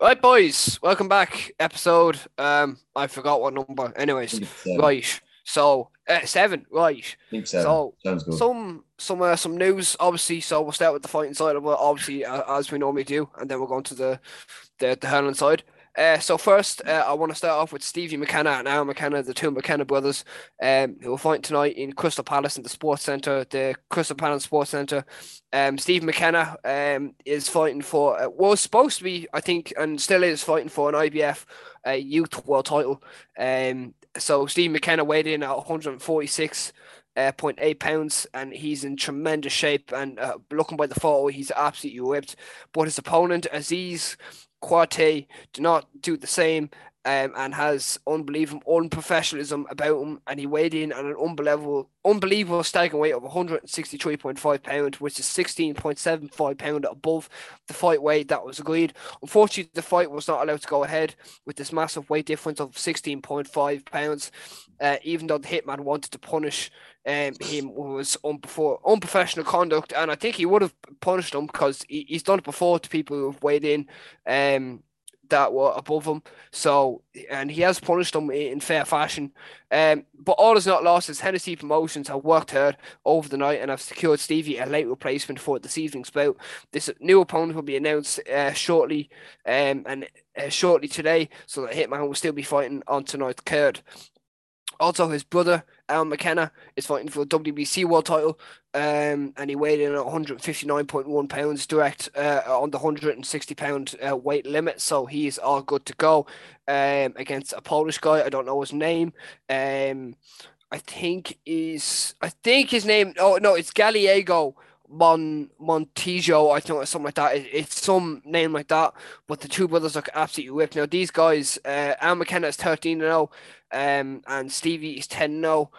Right, boys, welcome back. Episode, um, I forgot what number. Anyways, right. So uh, seven, right? think seven. So Sounds good. some some uh, some news, obviously. So we'll start with the fighting side of it, obviously, uh, as we normally do, and then we'll go on to the the, the hurling side. Uh, so first, uh, I want to start off with Stevie McKenna and Aaron McKenna, the two McKenna brothers, um, who will fight tonight in Crystal Palace in the Sports Centre, the Crystal Palace Sports Centre. Um, Steve McKenna um, is fighting for, uh, was supposed to be, I think, and still is fighting for an IBF uh, Youth World Title. Um, so Steve McKenna weighed in at 146 uh, 0.8 pounds, and he's in tremendous shape. And uh, looking by the photo, he's absolutely ripped. But his opponent, Aziz Quate, do not do the same. Um, and has unbelievable unprofessionalism about him, and he weighed in at an unbelievable, unbelievable staggering weight of 163.5 pound, which is 16.75 pound above the fight weight that was agreed. Unfortunately, the fight was not allowed to go ahead with this massive weight difference of 16.5 pounds. Uh, even though the hitman wanted to punish um, him was unbefore, unprofessional conduct, and I think he would have punished him because he, he's done it before to people who've weighed in um, that were above him. So, and he has punished them in, fair fashion. Um, but all is not lost as Hennessy Promotions have worked hard over the night and have secured Stevie a late replacement for this evening's bout. This new opponent will be announced uh, shortly, um, and uh, shortly today, so that Hitman will still be fighting on tonight's card. Also, his brother Al McKenna is fighting for the WBC world title, um, and he weighed in at 159.1 pounds direct uh, on the 160 pound uh, weight limit, so he's all good to go um, against a Polish guy. I don't know his name. Um, I think is I think his name. Oh no, it's Gallego Mon Montijo. I think it's something like that. It, it's some name like that. But the two brothers look absolutely ripped. Now these guys, uh, Al McKenna is 13 0, um, and Stevie is 10 0.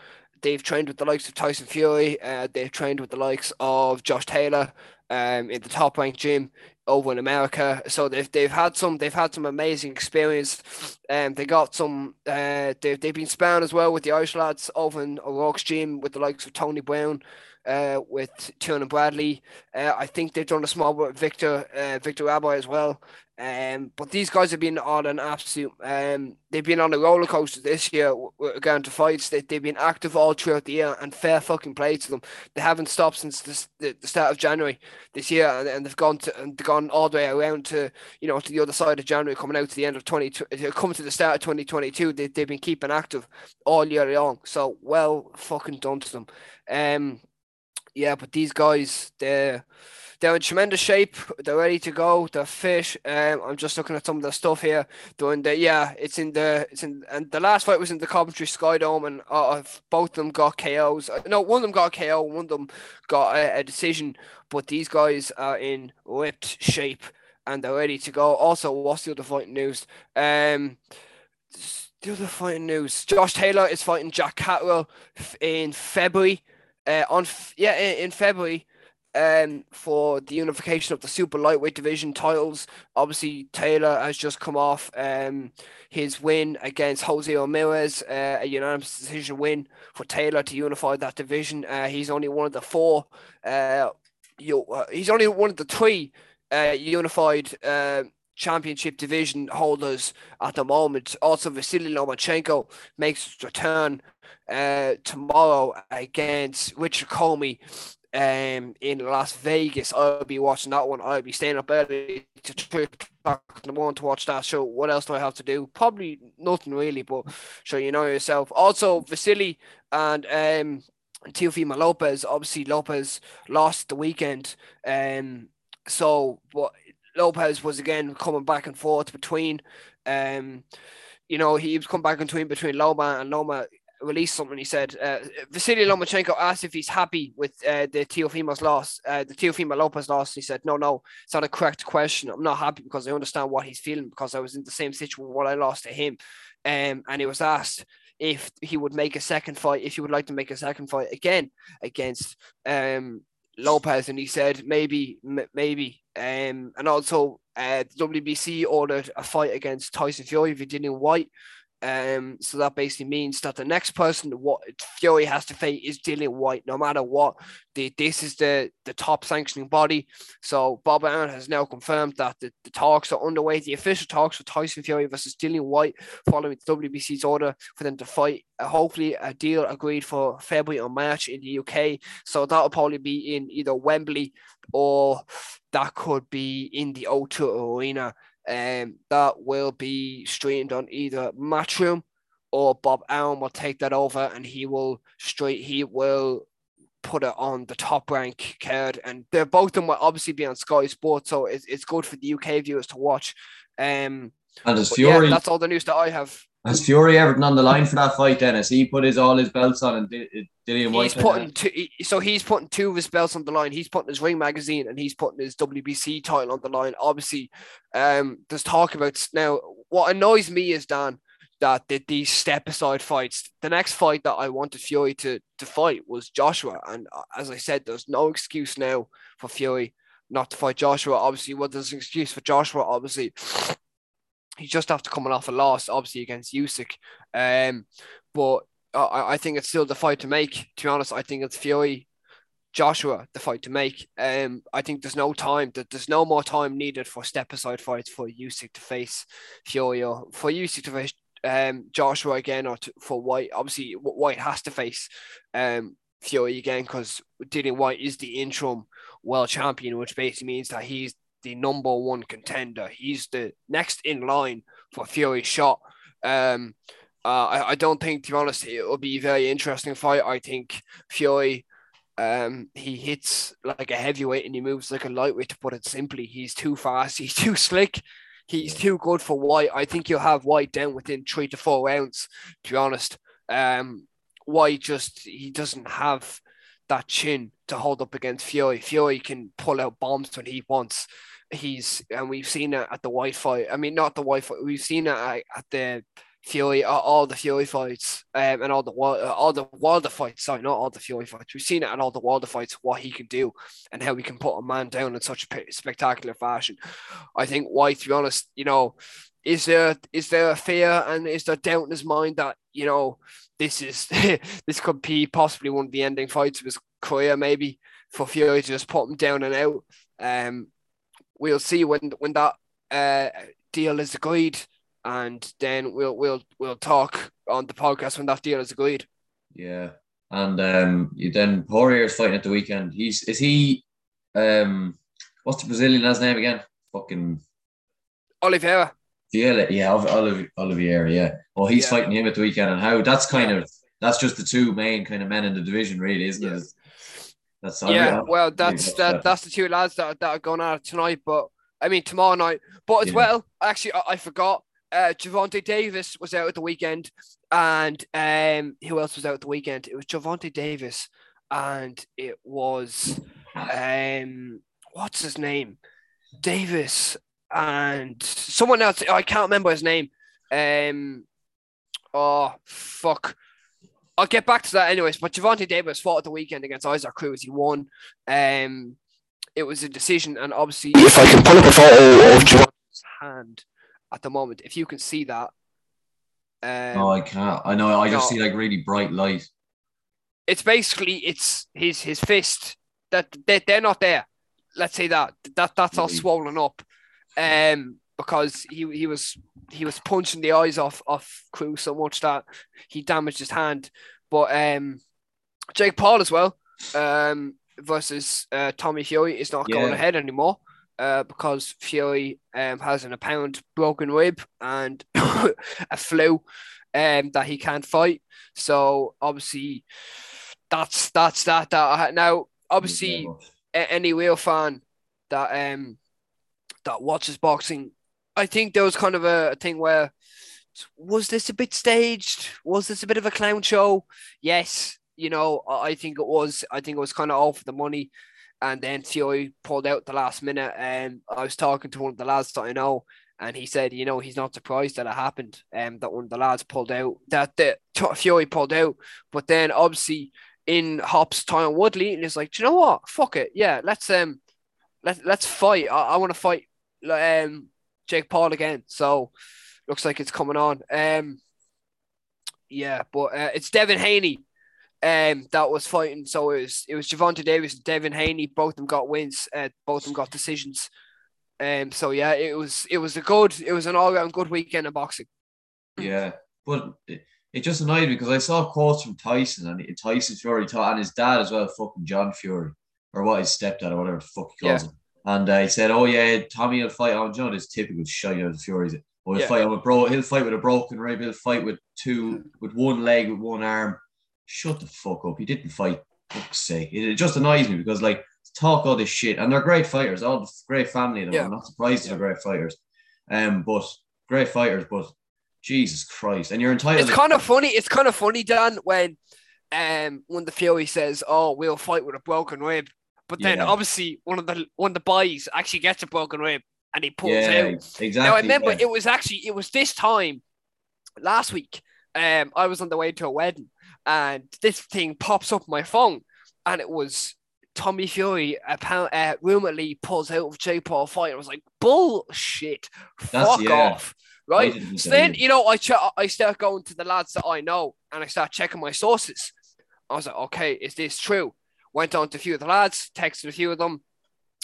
They've trained with the likes of Tyson Fury. Uh, they've trained with the likes of Josh Taylor um, in the top ranked gym over in America. So they've they've had some they've had some amazing experience. Um, they got some uh, they've they've been sparring as well with the Irish lads over in O'Rourke's gym with the likes of Tony Brown. Uh, with Tiernan Bradley, uh, I think they've done a small bit with Victor, uh, Victor Rabbi as well. Um, but these guys have been on an absolute. Um, they've been on a roller coaster this year going to fights. They they've been active all throughout the year and fair fucking play to them. They haven't stopped since the, the, the start of January this year, and, and they've gone to and they've gone all the way around to you know to the other side of January, coming out to the end of twenty coming to the start of twenty twenty two. They they've been keeping active all year long. So well fucking done to them. Um, yeah, but these guys, they're they're in tremendous shape. They're ready to go. They're fit. Um, I'm just looking at some of the stuff here. Doing the yeah, it's in the it's in and the last fight was in the Coventry Sky Dome, and uh, both of them got KOs. Uh, No, one of them got KO. One of them got a, a decision. But these guys are in ripped shape and they're ready to go. Also, what's the other fighting news? Um, the other fighting news: Josh Taylor is fighting Jack Catterall in February uh, on yeah in, February um for the unification of the super lightweight division titles. Obviously, Taylor has just come off um his win against Jose Ramirez, uh, a unanimous decision win for Taylor to unify that division. Uh, he's only one of the four. Uh, you, uh, he's only one of the three uh, unified uh, championship division holders at the moment. Also, Vasily Lomachenko makes return uh, tomorrow against Richard Commey um, in Las Vegas. I'll be watching that one. I'll be staying up early to three o'clock in the morning to watch that show. What else do I have to do? Probably nothing really, but sure you know yourself. Also, Vasily and um, Teofimo Lopez. Obviously, Lopez lost the weekend. Um, so, but Lopez was again coming back and forth between. Um, you know, he was coming back and between between Loma and Loma released something. He said uh, Vasily Lomachenko asked if he's happy with uh, the Teofimo's loss, uh, the Teofimo Lopez loss. He said, "No, no, it's not a correct question. I'm not happy because I understand what he's feeling because I was in the same situation when I lost to him." Um, and he was asked if he would make a second fight, if he would like to make a second fight again against um, Lopez, and he said maybe, m- maybe. Um, and also, uh, WBC ordered a fight against Tyson Fury, Virginia White. Um, so that basically means that the next person what Fury has to face is Dillian Whyte, no matter what. The, this is the the top sanctioning body. So Bob Arum has now confirmed that the, the talks are underway. The official talks for Tyson Fury versus Dillian Whyte following the WBC's order for them to fight. Uh, hopefully, a deal agreed for February or March in the UK. So that'll probably be in either Wembley or that could be in the O2 Arena um, that will be streamed on either Matchroom or Bob Arum will take that over and he will straight he will put it on the top rank card. And they're both of them will obviously be on Sky Sports so it's, it's good for the UK viewers to watch. Um and as Fury yeah, that's all the news that I have has Fury Everton on the line for that fight, Dennis? He put his all his belts on and did, Dillian Whyte. He's putting two, so he's putting two of his belts on the line. He's putting his Ring magazine and he's putting his WBC title on the line. Obviously, um, there's talk about now. What annoys me is Dan that the, these step aside fights. The next fight that I wanted Fury to to fight was Joshua, and uh, as I said, there's no excuse now for Fury not to fight Joshua. Obviously, well, there's an excuse for Joshua. Obviously, he's just after coming off a loss, obviously against Usyk. Um, but I, I think it's still the fight to make. To be honest, I think it's Fury, Joshua, the fight to make. Um, I think there's no time that there's no more time needed for step aside fights for Usyk to face Fury or for Usyk to face um Joshua again or to, for Whyte. Obviously, Whyte has to face um Fury again because Dillian Whyte is the interim world champion, which basically means that he's the number one contender. He's the next in line for Fury's shot. Um, uh, I, I don't think, to be honest, it will be a very interesting fight. I think Fury, um, he hits like a heavyweight and he moves like a lightweight. To put it simply, he's too fast. He's too slick. He's too good for Whyte. I think you'll have Whyte down within three to four rounds. To be honest, um, Whyte just he doesn't have that chin to hold up against Fury. Fury can pull out bombs when he wants he's and we've seen it at the Whyte fight. I mean, not the Whyte fight. We've seen it at, the Fury, all the Fury fights, um, and all the all the Wilder fights. Sorry, not all the Fury fights. We've seen it at all the Wilder fights. What he can do and how he can put a man down in such a spectacular fashion. I think Whyte, to be honest, you know, is there is there a fear and is there doubt in his mind that you know this is this could be possibly one of the ending fights of his career, maybe for Fury to just put him down and out. Um, we'll see when when that uh, deal is agreed, and then we'll we'll we'll talk on the podcast when that deal is agreed. Yeah, and um, you then Poirier's fighting at the weekend. He's is he um, what's the Brazilian last name again? Fucking Oliveira. Yeah, yeah, Oliveira. Yeah. Well, he's yeah. fighting him at the weekend, and how that's kind of that's just the two main kind of men in the division, really, isn't yeah. it? That's yeah. Well, that's that, that's the two lads that, that are going out tonight, but I mean tomorrow night. But as yeah. well, actually, I, I forgot. Uh, Gervonta Davis was out at the weekend, and um, who else was out at the weekend? It was Gervonta Davis, and it was um, what's his name? Davis and someone else. I can't remember his name. Um, oh fuck. I'll get back to that anyways. But Gervonta Davis fought at the weekend against Isaac Cruz. He won. Um, it was a decision, and obviously, if I can pull up a photo of Gervonta's hand at the moment, if you can see that. Um, no, I can't. I know. I just no. see like really bright light. It's basically it's his his fist that they, they're not there. Let's say that that that's all swollen up, um, because he he was he was punching the eyes off off Cruz so much that he damaged his hand. But um, Jake Paul as well um, versus uh, Tommy Fury is not yeah. going ahead anymore uh, because Fury um, has an apparent broken rib and a flu um, that he can't fight. So obviously, that's that's that. That I, now obviously any real fan that um that watches boxing I think there was kind of a, a thing where was this a bit staged? Was this a bit of a clown show? Yes, you know, I think it was. I think it was kind of all for the money. And then Fury pulled out the last minute. And I was talking to one of the lads that I know, and he said, you know, he's not surprised that it happened. Um, that one of the lads pulled out, that the Fury pulled out. But then obviously in hops Tyron Woodley, and like, you know what? Fuck it, yeah, let's um, let let's fight. I, I want to fight. Um, Jake Paul again. So looks like it's coming on. Um, Yeah, but uh, it's Devin Haney um, that was fighting. So it was it was Gervonta Davis and Devin Haney. Both of them got wins. Uh, both of them got decisions. Um, so yeah, it was it was a good it was an all round good weekend of boxing. Yeah, but it, it just annoyed me because I saw quotes from Tyson and Tyson Fury taught and his dad as well, fucking John Fury, or what his stepdad or whatever the fuck he calls Yeah. him. And uh, he said, "Oh yeah, Tommy will fight on John. It's typical out of Fury's. Or he'll Yeah. fight on with bro. He'll fight with a broken rib. He'll fight with two, with one leg, with one arm. Shut the fuck up. He didn't fight. Fuck's sake. It, it just annoys me because like talk all this shit, and they're great fighters. All the great family. Yeah. I'm not surprised they're great fighters. Um, but great fighters. But Jesus Christ, and you're entitled. It's kind of funny. It's kind of funny, Dan, when um when the Fury says, "Oh, we'll fight with a broken rib," but then Yeah. obviously one of the one of the boys actually gets a broken rib and he pulls yeah, out. exactly. Now I remember yeah. it was actually it was this time last week. Um, I was on the way to a wedding, and this thing pops up my phone, and it was Tommy Fury. Apparently, uh, rumoredly pulls out of Jake Paul fight. I was like, bullshit. That's- Fuck yeah. off. Right. So then, you know, I ch- I start going to the lads that I know, and I start checking my sources. I was like, okay, is this true? Went on to a few of the lads, texted a few of them.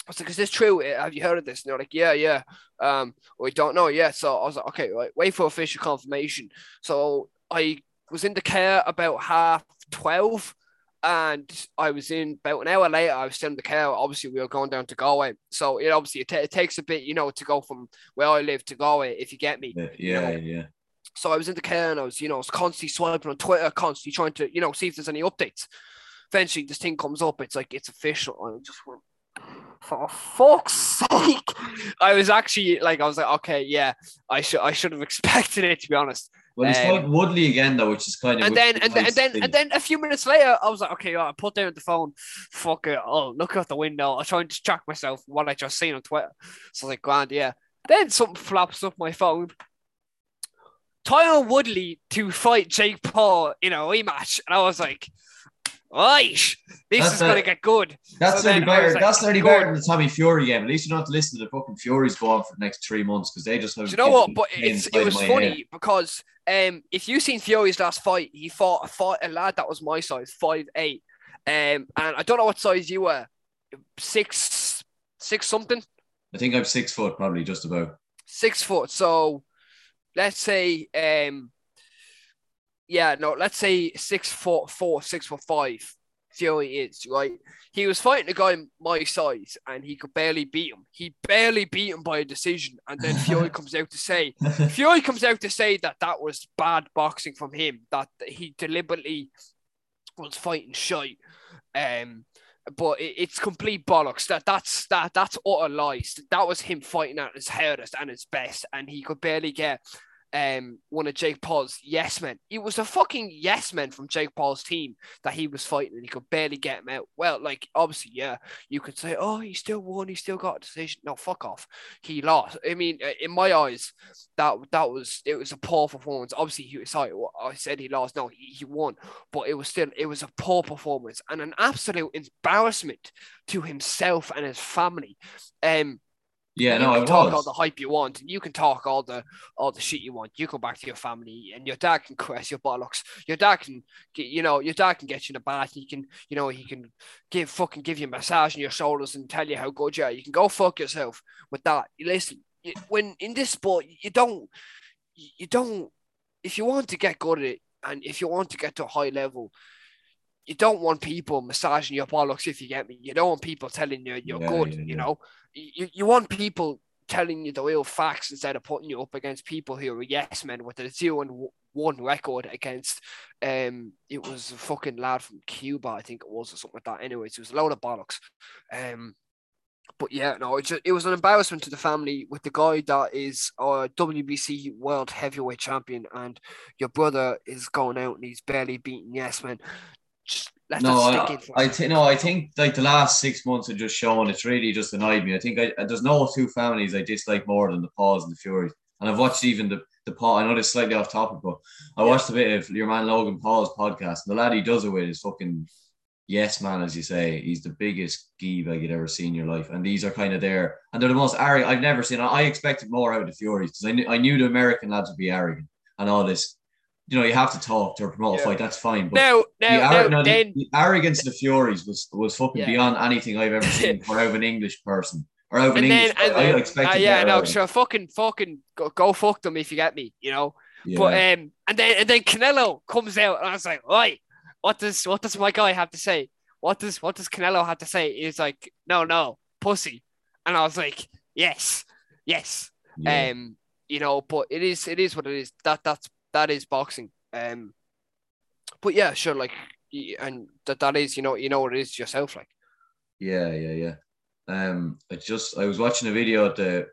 I was like, is this true? Uh, Have you heard of this? And they're like, yeah, yeah. Um, we don't know yet. So I was like, okay, right, wait for official confirmation. So I was in the car about half 12 and I was in about an hour later. I was still in the car. Obviously, we were going down to Galway. So it obviously it, ta- it takes a bit, you know, to go from where I live to Galway, if you get me. Yeah, yeah, know, yeah. So I was in the car and I was, you know, I was constantly swiping on Twitter, constantly trying to, you know, see if there's any updates. Eventually, this thing comes up. It's like it's official. I just went, for fuck's sake! I was actually like, I was like, okay, yeah, I should, I should have expected it to be honest. Well, he's Um, Woodley again though, which is kind of And then, and then, nice and then, thing. and then a few minutes later, I was like, okay, I put down the phone. Fuck it. I'll look out the window. I'll try and distract myself what I just seen on Twitter. So I was like, grand, yeah. Then something flaps up my phone. Tyron Woodley to fight Jake Paul in a rematch. And I was like, right, this That's is going to get good. That's so nearly then I was better. like, that's nearly better than the Tommy Fury game. At least you don't have to listen to the fucking Furies go on for the next three months because they just have. Do you know what? But it's, it was funny head. because um, if you seen Fury's last fight, he fought a, fight, a lad that was my size, five eight, um, and I don't know what size you were, six six something, I think I'm six foot, probably just about. six foot. So let's say, um, yeah, no, let's say six foot four, six foot five. Fury is right. He was fighting a guy my size, and he could barely beat him. He barely beat him by a decision, and then Fury comes out to say, Fury comes out to say that that was bad boxing from him, that he deliberately was fighting shy. Um, but it, it's complete bollocks. That that's that that's utter lies. That was him fighting at his hardest and his best, and he could barely get um one of Jake Paul's yes men. He was a fucking yes man from Jake Paul's team that he was fighting, and he could barely get him out. Well, like obviously, yeah, you could say, oh, he still won, he still got a decision. No, fuck off. He lost. I mean, uh, in my eyes, that that was it was a poor performance. Obviously, he sorry, I said he lost. No, he, he won, but it was still it was a poor performance and an absolute embarrassment to himself and his family. Um, yeah, you no, can I talk all the hype you want, and you can talk all the all the shit you want. You go back to your family, and your dad can caress your bollocks. Your dad can, you know, your dad can get you in a bath. He can, you know, he can give fucking give you a massage on your shoulders and tell you how good you are. You can go fuck yourself with that. Listen, when in this sport, you don't, you don't. If you want to get good at it, and if you want to get to a high level, you don't want people massaging your bollocks. If you get me, you don't want people telling you you're Yeah, good. yeah, you know, you, you want people telling you the real facts instead of putting you up against people who are yes men with a zero and one record against um it was a fucking lad from Cuba I think it was or something like that anyways it was a load of bollocks um but yeah no it, just, it was an embarrassment to the family with the guy that is a WBC world heavyweight champion and your brother is going out and he's barely beating yes men just let No, I, I think no, I think like the last six months have just shown it's really just annoyed me. I think I, uh, there's no two families I dislike more than the Pauls and the Furies. And I've watched even the the Paul. I know this is slightly off topic, but I Yeah. watched a bit of your man Logan Paul's podcast. And the lad he does it with is fucking yes man, as you say. He's the biggest geebag you'd ever seen in your life. And these are kind of there, and they're the most arrogant I've never seen. I expected more out of the Furies because I knew I knew the American lads would be arrogant and all this you know you have to talk to promote Yeah. a fight. That's fine. But Now, the, now, ar- now, no, then, the arrogance of the Furies was was fucking Yeah. beyond anything I've ever seen for out of an English person or out of an and then, English. and I then, expected uh, yeah, better no, out sure, fucking, fucking, go, go fuck them if you get me, you know. him. But um, and then and then Canelo comes out, and I was like, right, what does what does my guy have to say? What does what does Canelo have to say? He's like, no, no, pussy, and I was like, yes, yes, yeah. um, you know, but it is it is what it is. That that's that is boxing. Um, but yeah, sure, like, and that that is you know you know what it is yourself, like. Yeah, yeah, yeah. Um, I just I was watching a video at the.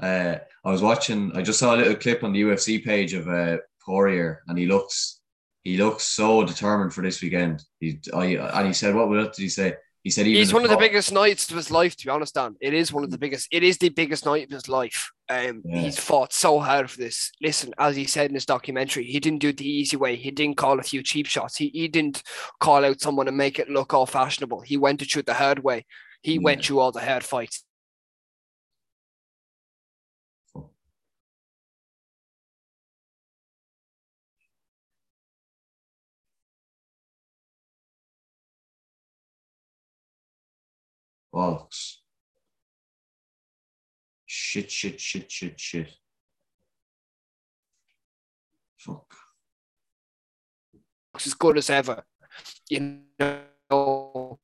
Uh, I was watching. I just saw a little clip on the UFC page of uh, Poirier, and he looks he looks so determined for this weekend. He I and he said, "What did he say?" He said, He's one of the biggest nights of his life, to be honest, Dan. It is one of the biggest. It is the biggest night of his life. Um, Yeah. he's fought so hard for this. Listen, as he said in his documentary, he didn't do it the easy way. He didn't call a few cheap shots. He he didn't call out someone and make it look all fashionable. He went it through the hard way. He Yeah. went through all the hard fights. Bollocks." Shit, shit, shit, shit, shit. Fuck. It's as good as ever. You know.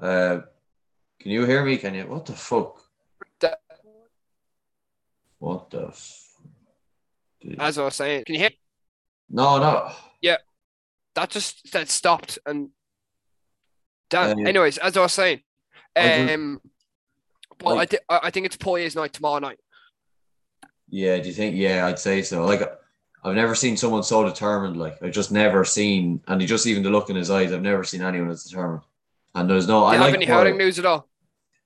Uh, can you hear me? Can you? What the fuck? That- What the? F- As I was saying, can you hear? no, no. Yeah, that just that stopped and. Dan, Um, anyways, as I was saying, I um, but I, like- I I think it's Poirier's night tomorrow night. Yeah, do you think? Yeah, I'd say so. Like, I've never seen someone so determined. Like, I've just never seen, and he just even the look in his eyes, I've never seen anyone as determined. And there's no. Do I you like have any Poirier. hurling news at all?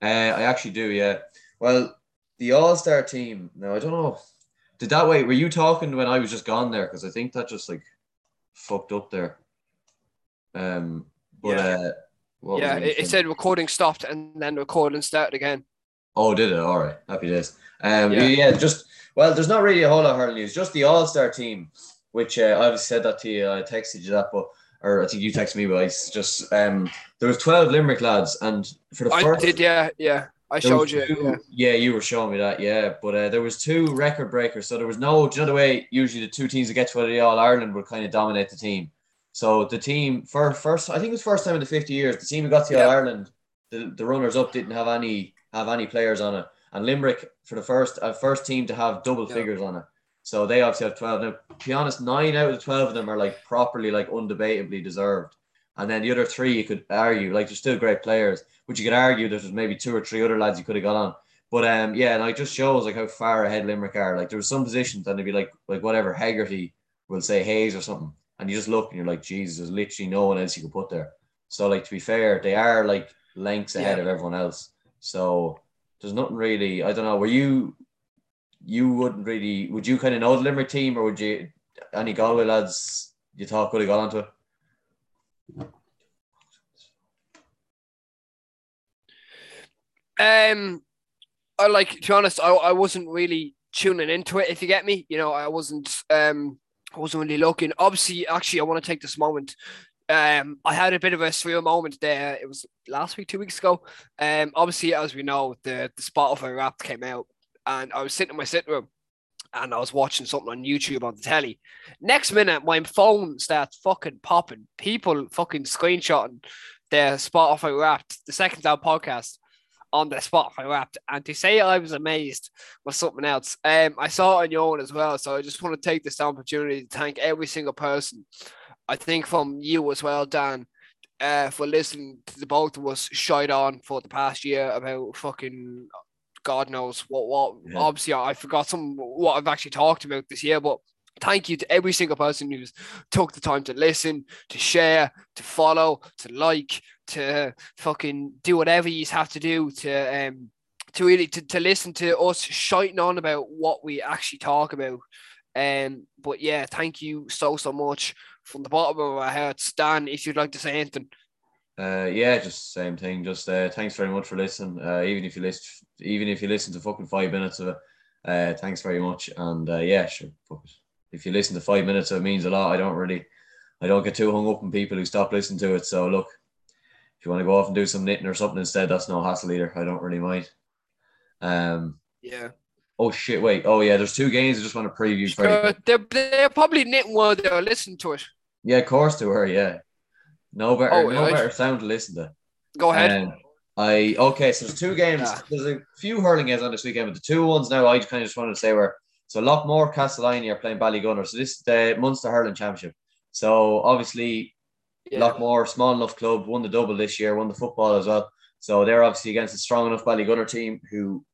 Uh, I actually do, yeah. Well, the All Star team. No, I don't know. Did that wait? Were you talking when I was just gone there? Because I think that just like fucked up there. Um, but Yeah. uh, what yeah, it, it said recording stopped and then recording started again. Oh, did it? All right. Happy days. Um, Yeah. yeah. just well, there's not really a whole lot of hurling news. Just the All Star team, which uh, I've said that to you. I texted you that, but or I think you texted me, but it's just um, there was twelve Limerick lads, and for the I first did, yeah, yeah. I showed you. two- Yeah. yeah, you were showing me that. Yeah, but uh, there was two record breakers. So there was no. Do you know the way usually the two teams that get to the All Ireland would kind of dominate the team. So the team for first, I think it was first time in the fifty years, the team who got to. All Ireland, the, the runners up didn't have any have any players on it, and Limerick for the first uh, first team to have double Yeah. figures on it. So they obviously have twelve. Now, to be honest, nine out of the twelve of them are like properly like undebatably deserved. And then the other three, you could argue like they're still great players, but you could argue that there's maybe two or three other lads you could have got on. But um, yeah, and it just shows like how far ahead Limerick are. Like there was some positions and they'd be like like whatever Hegarty will say Hayes or something, and you just look and you're like, Jesus, there's literally no one else you could put there. So like to be fair, they are like lengths ahead Yeah. of everyone else. So there's nothing really. I don't know. Were you? You wouldn't really. Would you kind of know the Limerick team, or would you? Any Galway lads you thought could have got onto it? Um, I like to be honest, I, I wasn't really tuning into it. If you get me, you know, I wasn't um, I wasn't really looking. Obviously, actually, I want to take this moment. Um, I had a bit of a surreal moment there. It was last week, two weeks ago. Um, obviously, as we know, the the Spotify rap came out, and I was sitting in my sitting room, and I was watching something on YouTube on the telly. Next minute, my phone starts fucking popping. People fucking screenshotting their Spotify Wrapped, the Second Down podcast on the Spotify Wrapped. And to say I was amazed was something else. Um, I saw it on your own as well. So I just want to take this opportunity to thank every single person. I think from you as well, Dan, uh, for listening to the both of us shite on for the past year about fucking God knows what what. Yeah. Obviously, I forgot some what I've actually talked about this year, but. Thank you to every single person who's took the time to listen, to share, to follow, to like, to fucking do whatever you have to do to um to really to, to listen to us shouting on about what we actually talk about. Um, but yeah, thank you so so much from the bottom of our hearts, Dan. If you'd like to say anything. Uh, yeah, just same thing. Just uh, thanks very much for listening. Uh, even if you listen, even if you listen to fucking five minutes of it, uh, thanks very much. And uh, yeah, sure. If you listen to five minutes, it means a lot. I don't really, I don't get too hung up on people who stop listening to it. So look, if you want to go off and do some knitting or something instead, that's no hassle either. I don't really mind. Um, yeah. Oh shit! Wait. Oh yeah. There's two games. I just want to preview. Sure, they're, they're probably knitting while they're listening to it. Yeah, of course they were. Yeah. No better. Oh, no I, better sound to listen to. Go ahead. Um, I okay. So there's two games. Yeah. There's a few hurling games on this weekend, but the two ones now I kind of just wanted to say were so Loughmore, Castleiney are playing Ballygunner. So this is the Munster Hurling Championship. So obviously, yeah. Loughmore, small enough club, won the double this year, won the football as well. So they're obviously against a strong enough Ballygunner team who,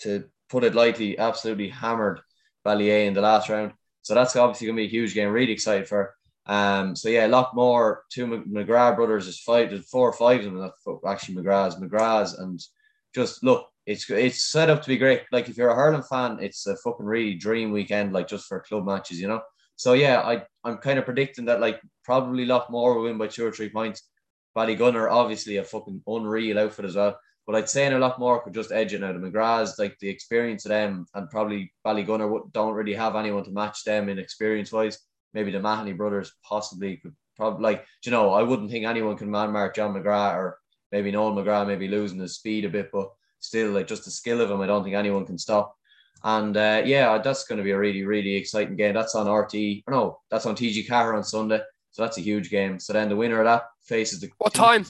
to put it lightly, absolutely hammered Ballyea in the last round. So that's obviously going to be a huge game. Really excited for. Um, so yeah, a lot more. two McGrath brothers, is five, there's four of them. Actually, McGrath's, McGrath's, and just look, it's it's set up to be great. Like if you're a hurling fan, it's a fucking really dream weekend, like just for club matches, you know. So yeah, I I'm kind of predicting that like probably Loughmore will win by two or three points. Ballygunner, obviously a fucking unreal outfit as well. But I'd say in a lot more could just edge it now. The McGraths, like the experience of them, and probably Ballygunner don't really have anyone to match them in experience wise. Maybe the Mahony brothers possibly could probably like you know I wouldn't think anyone can man mark John McGrath or maybe Noel McGrath maybe losing his speed a bit, but still like just the skill of him, I don't think anyone can stop. And uh, yeah, that's going to be a really really exciting game. That's on RT. Or no, that's on TG4 on Sunday. So that's a huge game. So then the winner of that faces the what time?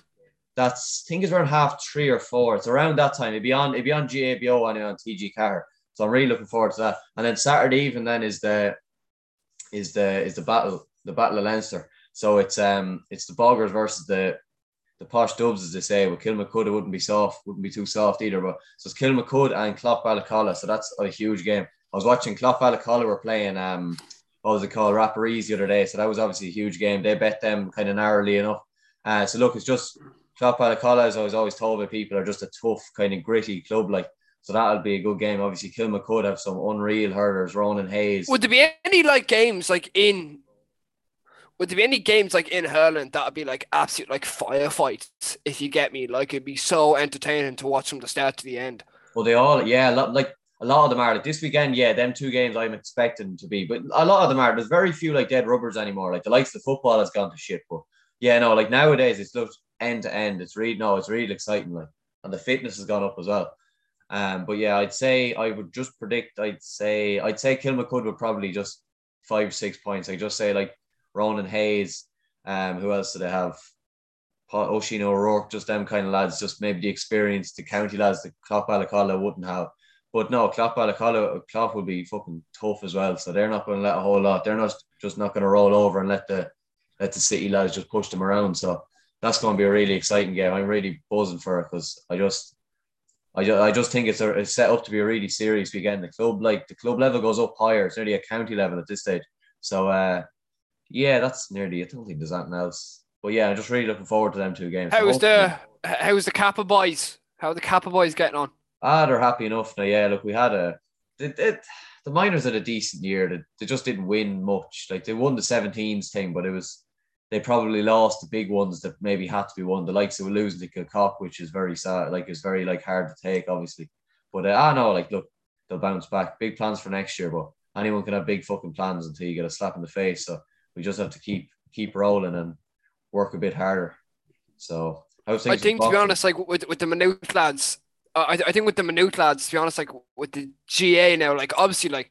that's I think it's around half three or four. It's around that time. It'd be on it'd be on GAAGO and on TG4. So I'm really looking forward to that. And then Saturday evening then is the is the is the battle the battle of Leinster. So it's um it's the Boggers versus the the posh dubs as they say. With Kilmacud it wouldn't be soft, wouldn't be too soft either. But so it's Kilmacud and Cloughballacolla. So that's a huge game. I was watching Cloughballacolla were playing um what was it called Rapparees the other day. So that was obviously a huge game. They bet them kind of narrowly enough. Uh, so look, it's just Cloughballacolla, as I was always told by people, are just a tough, kind of gritty club. Like, so that'll be a good game. Obviously, Kilmacud have some unreal hurdlers, Ronan Hayes. Would there be any like games like in? Would there be any games like in hurling that would be like absolute like firefights? If you get me, like it'd be so entertaining to watch from the start to the end. Well, they all, yeah, like a lot of them are like this weekend. Yeah, them two games I'm expecting to be, but a lot of them are. There's very few like dead rubbers anymore. Like the likes of football has gone to shit, but yeah, no, like nowadays it's looked end to end. It's really no, it's really exciting. Like, and the fitness has gone up as well. Um, but yeah, I'd say I would just predict. I'd say I'd say Kilmacud would probably just five six points. I just say like Ronan Hayes. Um, who else do they have? Oisin O'Rourke, just them kind of lads, just maybe the experience, the county lads that Cloughballacolla wouldn't have. But no, Cloughballacolla, Clough will be fucking tough as well. So they're not going to let a whole lot. They're not just not going to roll over and let the let the city lads just push them around. So that's going to be a really exciting game. I'm really buzzing for it because I just, I just, I just think it's, a, it's set up to be a really serious weekend. The club, like the club level goes up higher. It's nearly a county level at this stage. So, uh, yeah, that's nearly. I don't think there's anything else. But yeah, I'm just really looking forward to them two games. How How's the how's the Kappa boys? How are the Kappa boys getting on? Ah, they're happy enough now. Yeah, look, we had a. It, it, the minors had a decent year. They, they just didn't win much. Like they won the 17s thing, but it was they probably lost the big ones that maybe had to be won. The likes of losing to Kilcock, which is very sad, like it's very like hard to take, obviously. But uh, I know, like, look, they'll bounce back. Big plans for next year, but anyone can have big fucking plans until you get a slap in the face. So we just have to keep keep rolling and work a bit harder. So I think to be honest, like with with the Maynooth lads, I, I think with the Maynooth lads, to be honest, like with the GA now, like obviously, like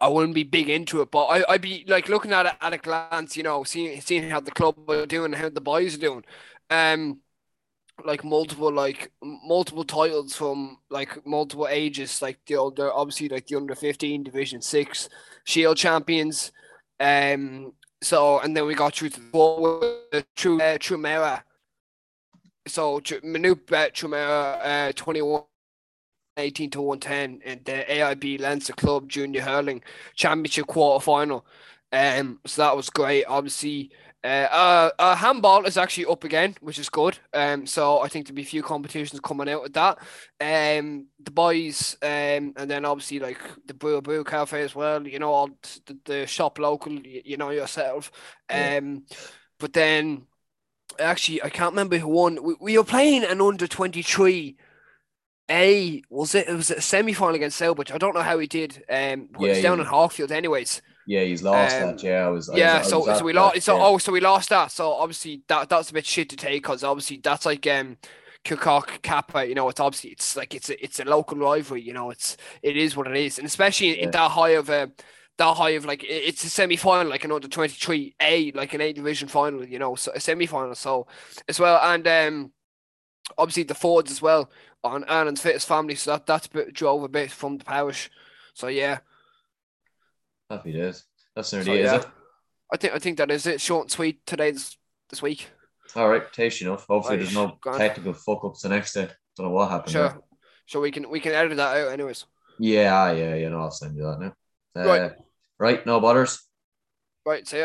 I wouldn't be big into it, but I, I'd be like looking at it at a glance, you know, seeing seeing how the club are doing, how the boys are doing, um, like multiple like multiple titles from like multiple ages, like the they're obviously like the under fifteen Division Six Shield champions, um, so and then we got through to the ball with True uh, Trumera so Maynooth bet Trumera uh, 21 18 to 110 in the AIB Leinster Club Junior Hurling Championship quarter final. Um, so that was great. Obviously, Uh, uh, uh, handball is actually up again, which is good. Um, so I think there'll be a few competitions coming out with that. Um, the boys, um, and then obviously like the Brew Brew Cafe as well. You know, all the, the shop local. You, you know yourself. Um, yeah. but then actually I can't remember who won. We, we were playing an under twenty three. A was it? It was a semi final against Celbridge. I don't know how he did. Um, yeah, it's down yeah. in Hawkfield, anyways. Yeah, he's lost um, that. Yeah, I was. Yeah, I was, so was so we lost. So yeah. oh, so we lost that. So obviously that that's a bit shit to take because obviously that's like um Kilcock Kappa. You know, it's obviously it's like it's a it's a local rivalry. You know, it's it is what it is, and especially yeah. in that high of a. that high of like it's a semi final, like another twenty three A, like an A division final, you know, so a semi final. So as well, and um, obviously the Fords as well on Ireland's fittest family, so that that's a bit, drove a bit from the parish. So yeah, Happy days. That's nearly so, it, yeah. is it? I think I think that is it. Short and sweet today this, this week. All right, tasty enough. Hopefully, right. there's no technical fuck ups the next day. Don't know what happened. Sure. There. So we can we can edit that out, anyways. Yeah, yeah, yeah. No, I'll send you that now. Uh, right. Right. No butters. Right. See ya.